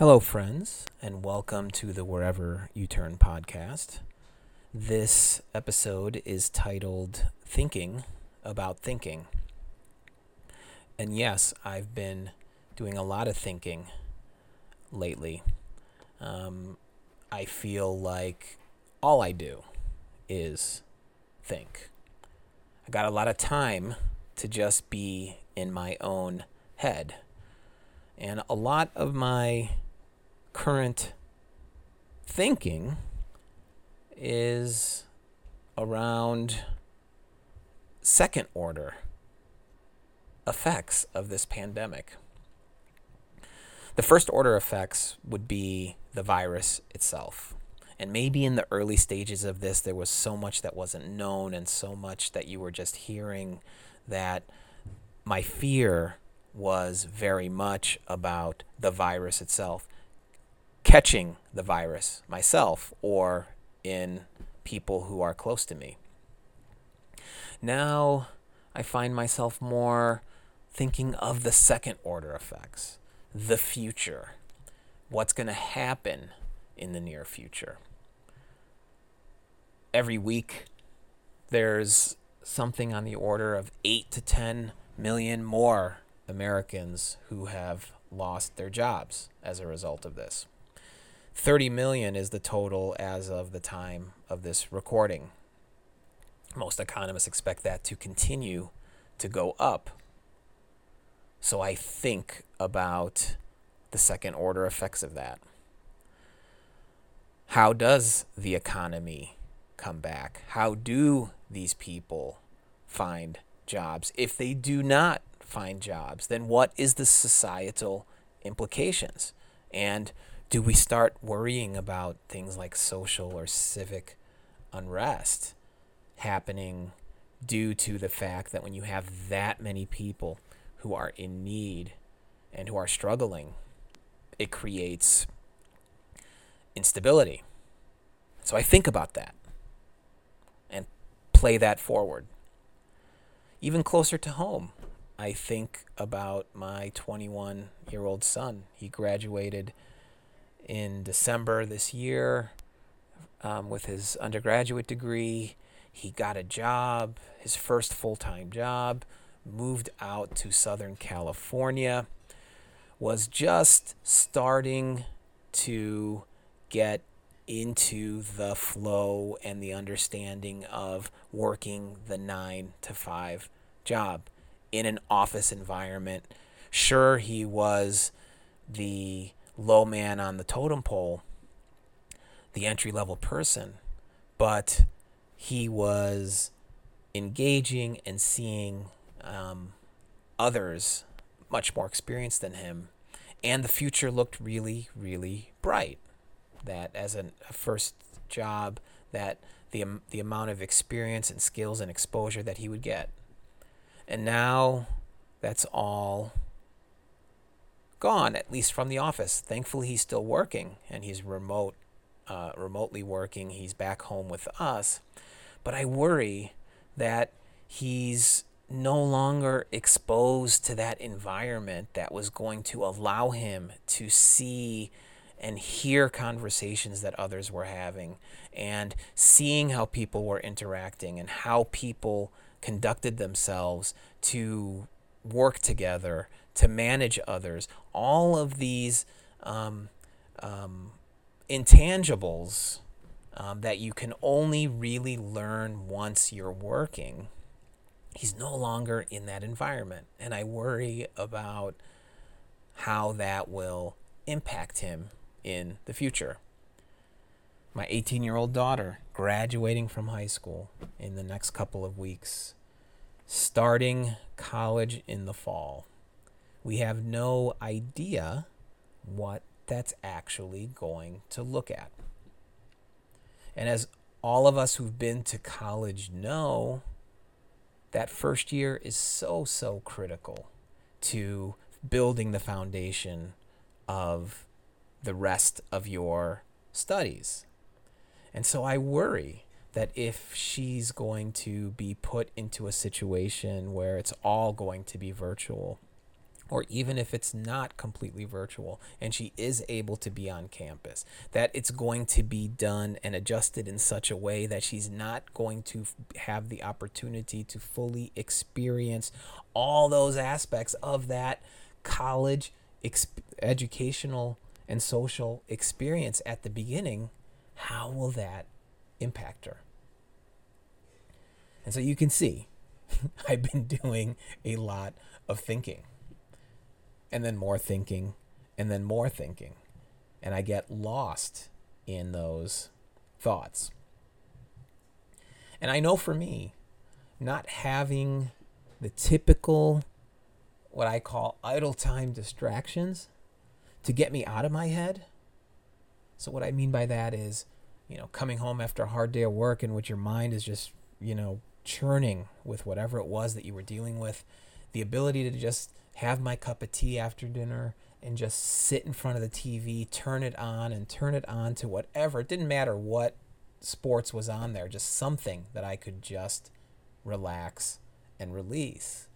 Hello, friends, and welcome to the Wherever You Turn podcast. This episode is titled Thinking About Thinking. And yes, I've been doing a lot of thinking lately. Um, I feel like all I do is think. I got a lot of time to just be in my own head. And a lot of my current thinking is around second order effects of this pandemic. The first order effects would be the virus itself. And maybe in the early stages of this, there was so much that wasn't known and so much that you were just hearing that my fear was very much about the virus itself catching the virus myself or in people who are close to me. Now I find myself more thinking of the second order effects, the future, what's going to happen in the near future. Every week, there's something on the order of 8 to 10 million more Americans who have lost their jobs as a result of this. 30 million is the total as of the time of this recording. Most economists expect that to continue to go up. So I think about the second order effects of that. How does the economy come back? How do these people find jobs? If they do not find jobs, then what is the societal implications? And do we start worrying about things like social or civic unrest happening due to the fact that when you have that many people who are in need and who are struggling, it creates instability. So I think about that and play that forward. Even closer to home, I think about my 21 year old son. He graduated in December this year um, with his undergraduate degree. He got a job, his first full time job, moved out to Southern California, was just starting to get into the flow and the understanding of working the nine to five job in an office environment. Sure, he was the low man on the totem pole, the entry level person, but he was engaging and seeing um, others much more experienced than him. And the future looked really, really bright. That as a first job, that the, the amount of experience and skills and exposure that he would get. And now that's all gone, at least from the office. Thankfully, he's still working and he's remote, uh, remotely working. He's back home with us. But I worry that he's no longer exposed to that environment that was going to allow him to see and hear conversations that others were having and seeing how people were interacting and how people conducted themselves to work together to manage others, all of these um, um, intangibles um, that you can only really learn once you're working, he's no longer in that environment. And I worry about how that will impact him in the future. My 18 year old daughter graduating from high school in the next couple of weeks, starting college in the fall we have no idea what that's actually going to look at. And as all of us who've been to college know, that first year is so, so critical to building the foundation of the rest of your studies. And so I worry that if she's going to be put into a situation where it's all going to be virtual, or even if it's not completely virtual and she is able to be on campus, that it's going to be done and adjusted in such a way that she's not going to have the opportunity to fully experience all those aspects of that college educational and social experience at the beginning. How will that impact her? And so you can see I've been doing a lot of thinking and then more thinking, and then more thinking. And I get lost in those thoughts. And I know for me, not having the typical, what I call idle time distractions to get me out of my head. So, what I mean by that is, you know, coming home after a hard day of work in which your mind is just, you know, churning with whatever it was that you were dealing with, the ability to just have my cup of tea after dinner and just sit in front of the TV, turn it on and turn it on to whatever. It didn't matter what sports was on there, just something that I could just relax and release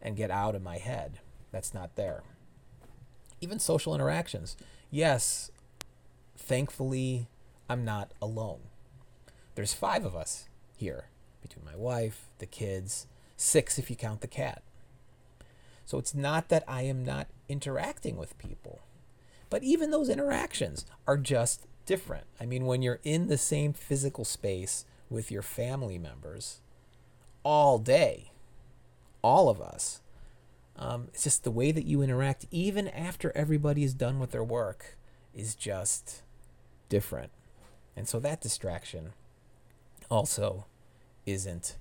and get out of my head. That's not there. Even social interactions. Yes, thankfully, I'm not alone. There's five of us here between my wife, the kids, six if you count the cat. So it's not that I am not interacting with people, but even those interactions are just different. I mean, when you're in the same physical space with your family members all day, all of us, um, it's just the way that you interact, even after everybody is done with their work, is just different. And so that distraction also isn't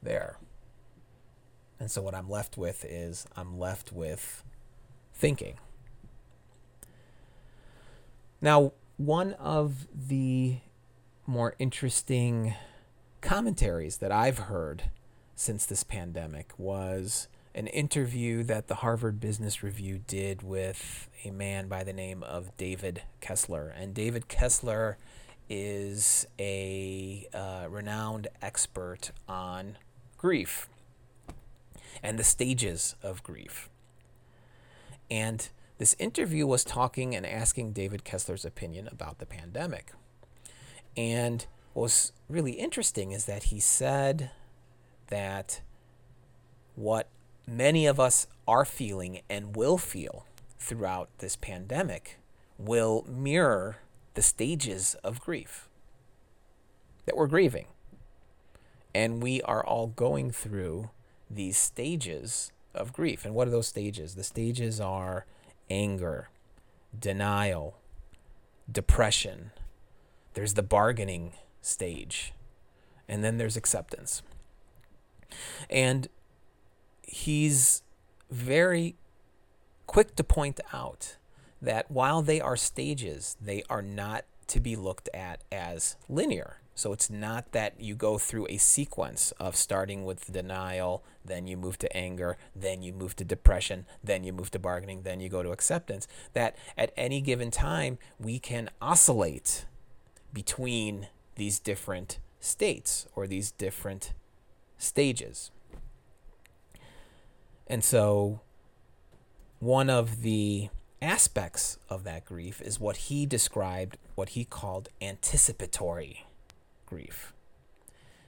there. And so what I'm left with is I'm left with thinking. Now, one of the more interesting commentaries that I've heard since this pandemic was an interview that the Harvard Business Review did with a man by the name of David Kessler. And David Kessler is a uh, renowned expert on grief and the stages of grief. And this interview was talking and asking David Kessler's opinion about the pandemic. And what was really interesting is that he said that what many of us are feeling and will feel throughout this pandemic will mirror the stages of grief that we're grieving. And we are all going through these stages of grief. And what are those stages? The stages are anger, denial, depression. There's the bargaining stage, and then there's acceptance. And he's very quick to point out that while they are stages, they are not to be looked at as linear. So it's not that you go through a sequence of starting with denial, then you move to anger, then you move to depression, then you move to bargaining, then you go to acceptance. That at any given time, we can oscillate between these different states or these different stages. And so, one of the aspects of that grief is what he described, what he called anticipatory grief.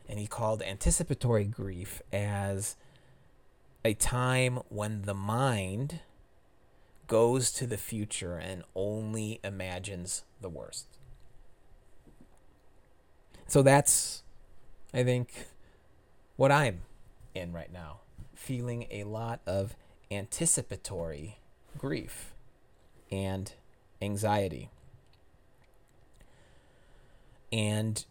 And he called anticipatory grief as a time when the mind goes to the future and only imagines the worst. So that's, I think, what I'm in right now. Feeling a lot of anticipatory grief and anxiety. And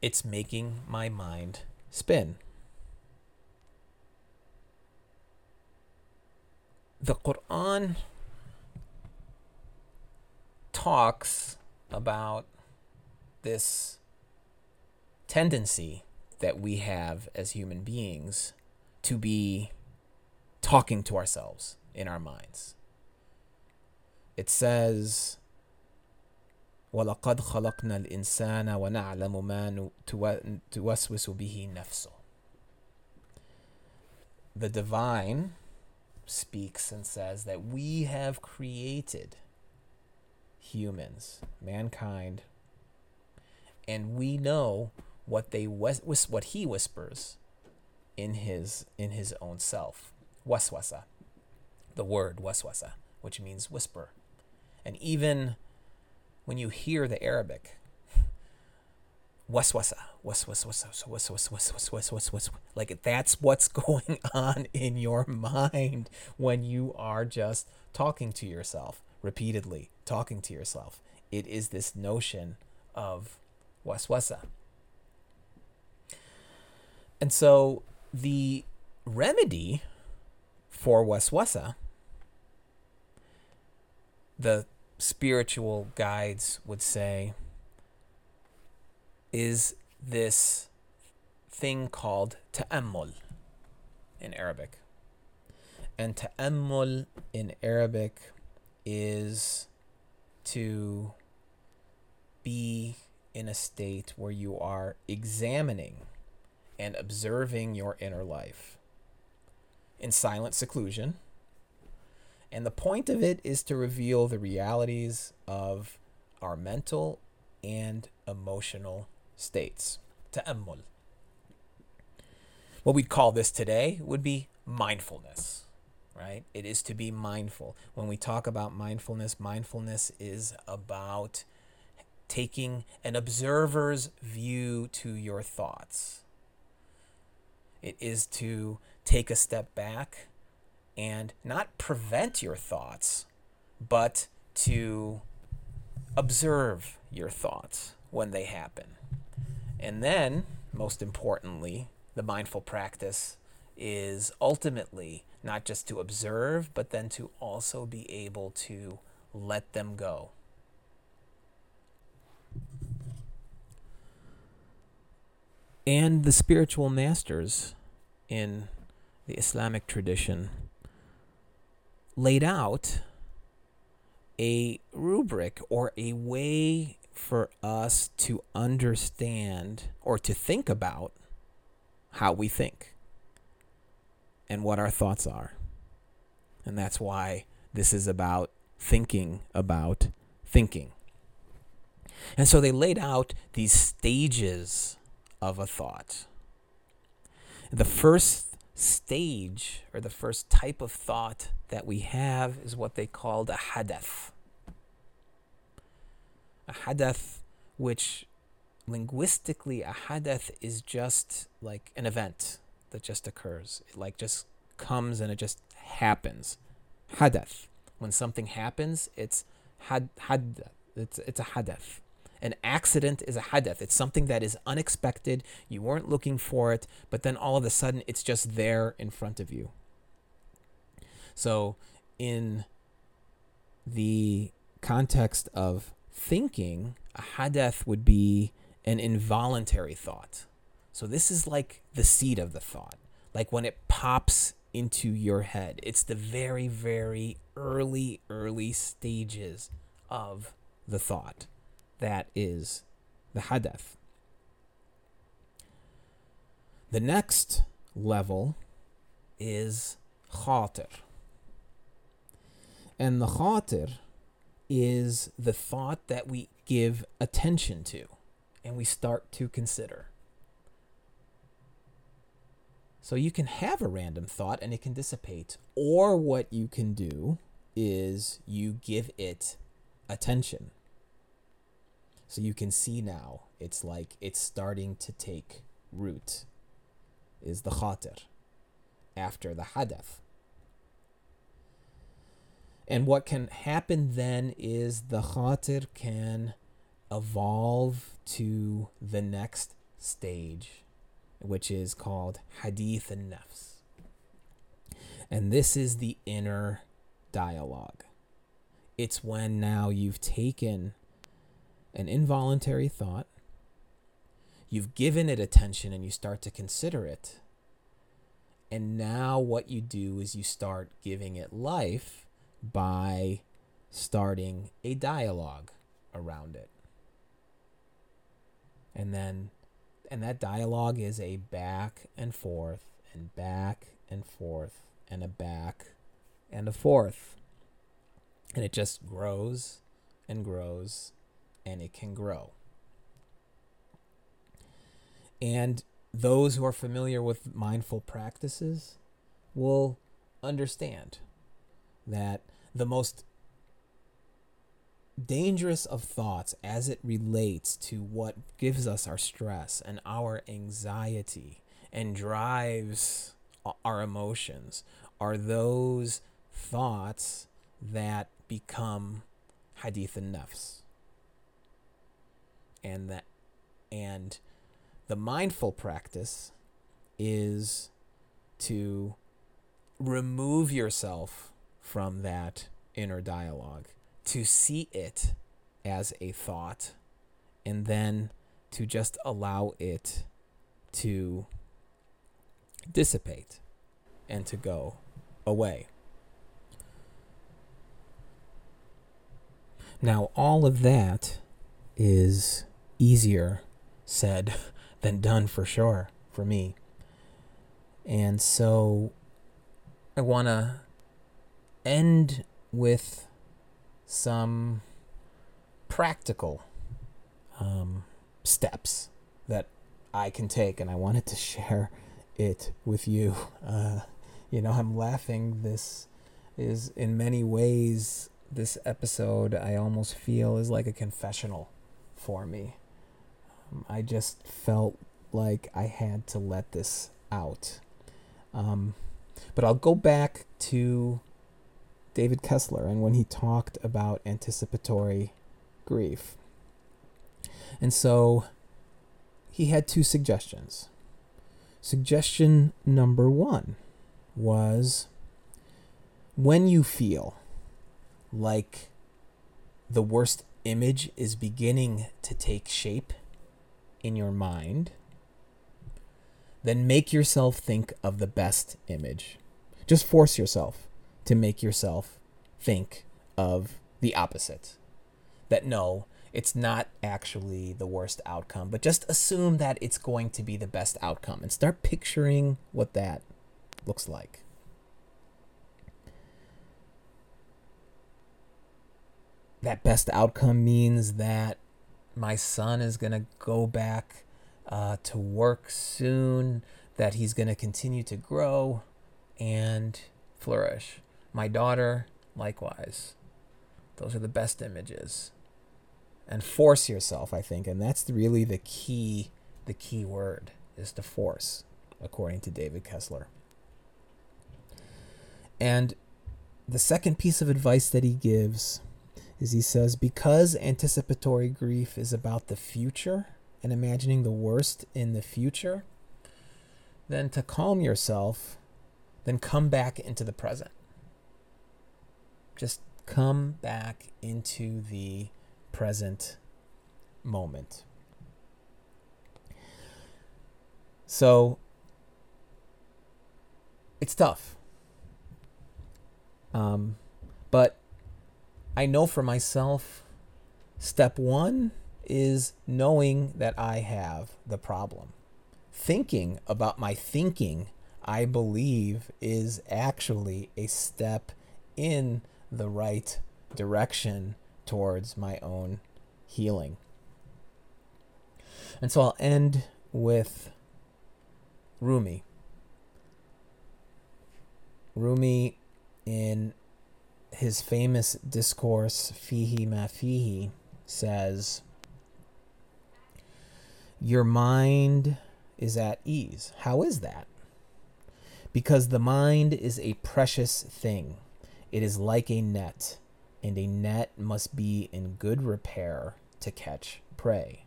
it's making my mind spin. The Quran talks about this tendency that we have as human beings to be talking to ourselves in our minds. It says ولقد خلقنا الإنسان ونعلم ما توسوس به نفسه. The divine speaks and says that we have created humans, mankind, and we know what they whis- what he whispers in his in his own self. Waswasa, the word waswasa, which means whisper. And even when you hear the Arabic, waswasa, waswasa, waswasa, waswasa, waswasa, waswasa, waswasa, like that's what's going on in your mind when you are just talking to yourself repeatedly, talking to yourself. It is this notion of waswasa. And so the remedy for waswasa, the spiritual guides would say, is this thing called ta'ammul in Arabic. And ta'ammul in Arabic is to be in a state where you are examining and observing your inner life in silent seclusion. And the point of it is to reveal the realities of our mental and emotional states. Ta'ammul. What we'd call this today would be mindfulness, right? It is to be mindful. When we talk about mindfulness, mindfulness is about taking an observer's view to your thoughts it is to take a step back and not prevent your thoughts, but to observe your thoughts when they happen. And then, most importantly, the mindful practice is ultimately not just to observe, but then to also be able to let them go. and the spiritual masters in the Islamic tradition laid out a rubric or a way for us to understand or to think about how we think and what our thoughts are. And that's why this is about thinking about thinking. And so they laid out these stages of a thought. The first stage or the first type of thought that we have is what they called a hadath. A hadath, which linguistically, a hadath is just like an event that just occurs. It like just comes and it just happens. Hadath. When something happens, it's had had it's it's a hadath. An accident is a hadath. It's something that is unexpected. You weren't looking for it, but then all of a sudden it's just there in front of you. So, in the context of thinking, a hadath would be an involuntary thought. So, this is like the seed of the thought, like when it pops into your head. It's the very, very early, early stages of the thought that is the hadath. The next level is khatir. And the khatir is the thought that we give attention to and we start to consider. So you can have a random thought and it can dissipate. Or what you can do is you give it attention. So you can see now it's like it's starting to take root is the khatir after the hadath. And what can happen then is the khatir can evolve to the next stage, which is called hadith an-nafs. And this is the inner dialogue. It's when now you've taken an involuntary thought, you've given it attention and you start to consider it. And now what you do is you start giving it life by starting a dialogue around it. And then and that dialogue is a back and forth and back and forth and a back and a forth. And it just grows and grows and it can grow. And those who are familiar with mindful practices will understand that the most dangerous of thoughts as it relates to what gives us our stress and our anxiety and drives our emotions are those thoughts that become hadith an-nafs and that and the mindful practice is to remove yourself from that inner dialogue, to see it as a thought, and then to just allow it to dissipate and to go away. Now, all of that is easier said than done for sure for me. And so I want to end with some practical um, steps that I can take, and I wanted to share it with you. Uh, you know, I'm laughing. This is in many ways, this episode I almost feel is like a confessional for me. Um, I just felt like I had to let this out. Um, but I'll go back to David Kessler and when he talked about anticipatory grief. And so he had two suggestions. Suggestion number one was when you feel like the worst image is beginning to take shape in your mind, then make yourself think of the best image. Just force yourself to make yourself think of the opposite. That no, it's not actually the worst outcome, but just assume that it's going to be the best outcome and start picturing what that looks like. That best outcome means that my son is going to go back uh, to work soon, that he's going to continue to grow and flourish. My daughter, likewise. Those are the best images. And force yourself, I think, and that's really the key the key word is to force, according to David Kessler. And the second piece of advice that he gives is he says, because anticipatory grief is about the future and imagining the worst in the future, then to calm yourself, then come back into the present. Just come back into the present moment. So it's tough. Um, but I know for myself, step one is knowing that I have the problem. Thinking about my thinking, I believe, is actually a step in the right direction towards my own healing. And so I'll end with Rumi. Rumi, in his famous discourse, Fihi Ma Fihi, says, Your mind is at ease. How is that? Because the mind is a precious thing. It is like a net, and a net must be in good repair to catch prey.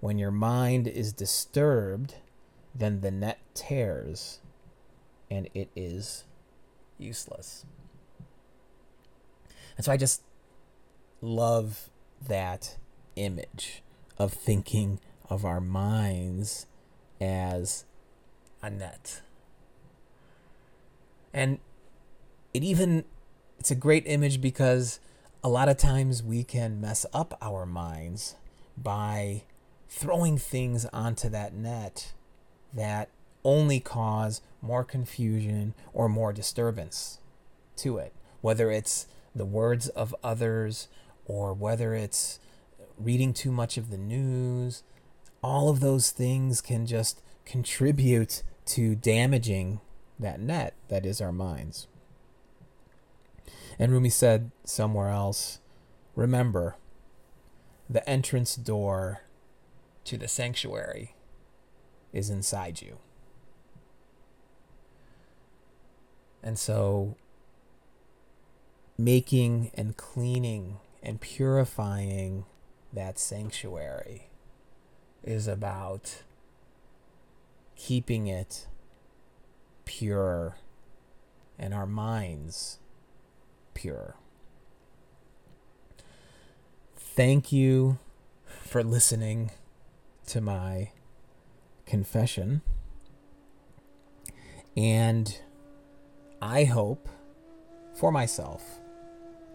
When your mind is disturbed, then the net tears, and it is useless. And so I just love that image of thinking of our minds as a net. And it even it's a great image because a lot of times we can mess up our minds by throwing things onto that net that only cause more confusion or more disturbance to it, whether it's the words of others or whether it's reading too much of the news. All of those things can just contribute to damaging that net that is our minds. And Rumi said somewhere else remember, the entrance door to the sanctuary is inside you. And so, making and cleaning and purifying that sanctuary is about keeping it pure and our minds pure. Thank you for listening to my confession. And I hope for myself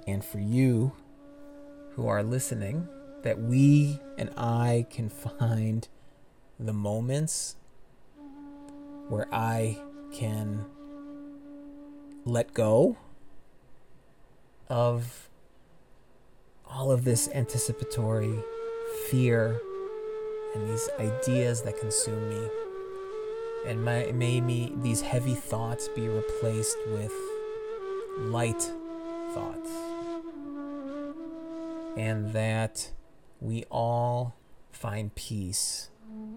and for you who are listening that we and I can find the moments where I can let go of all of this anticipatory fear and these ideas that consume me. And may, may me, these heavy thoughts be replaced with light thoughts and that we all find peace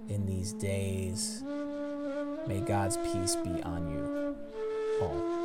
in these days. May God's peace be on you all.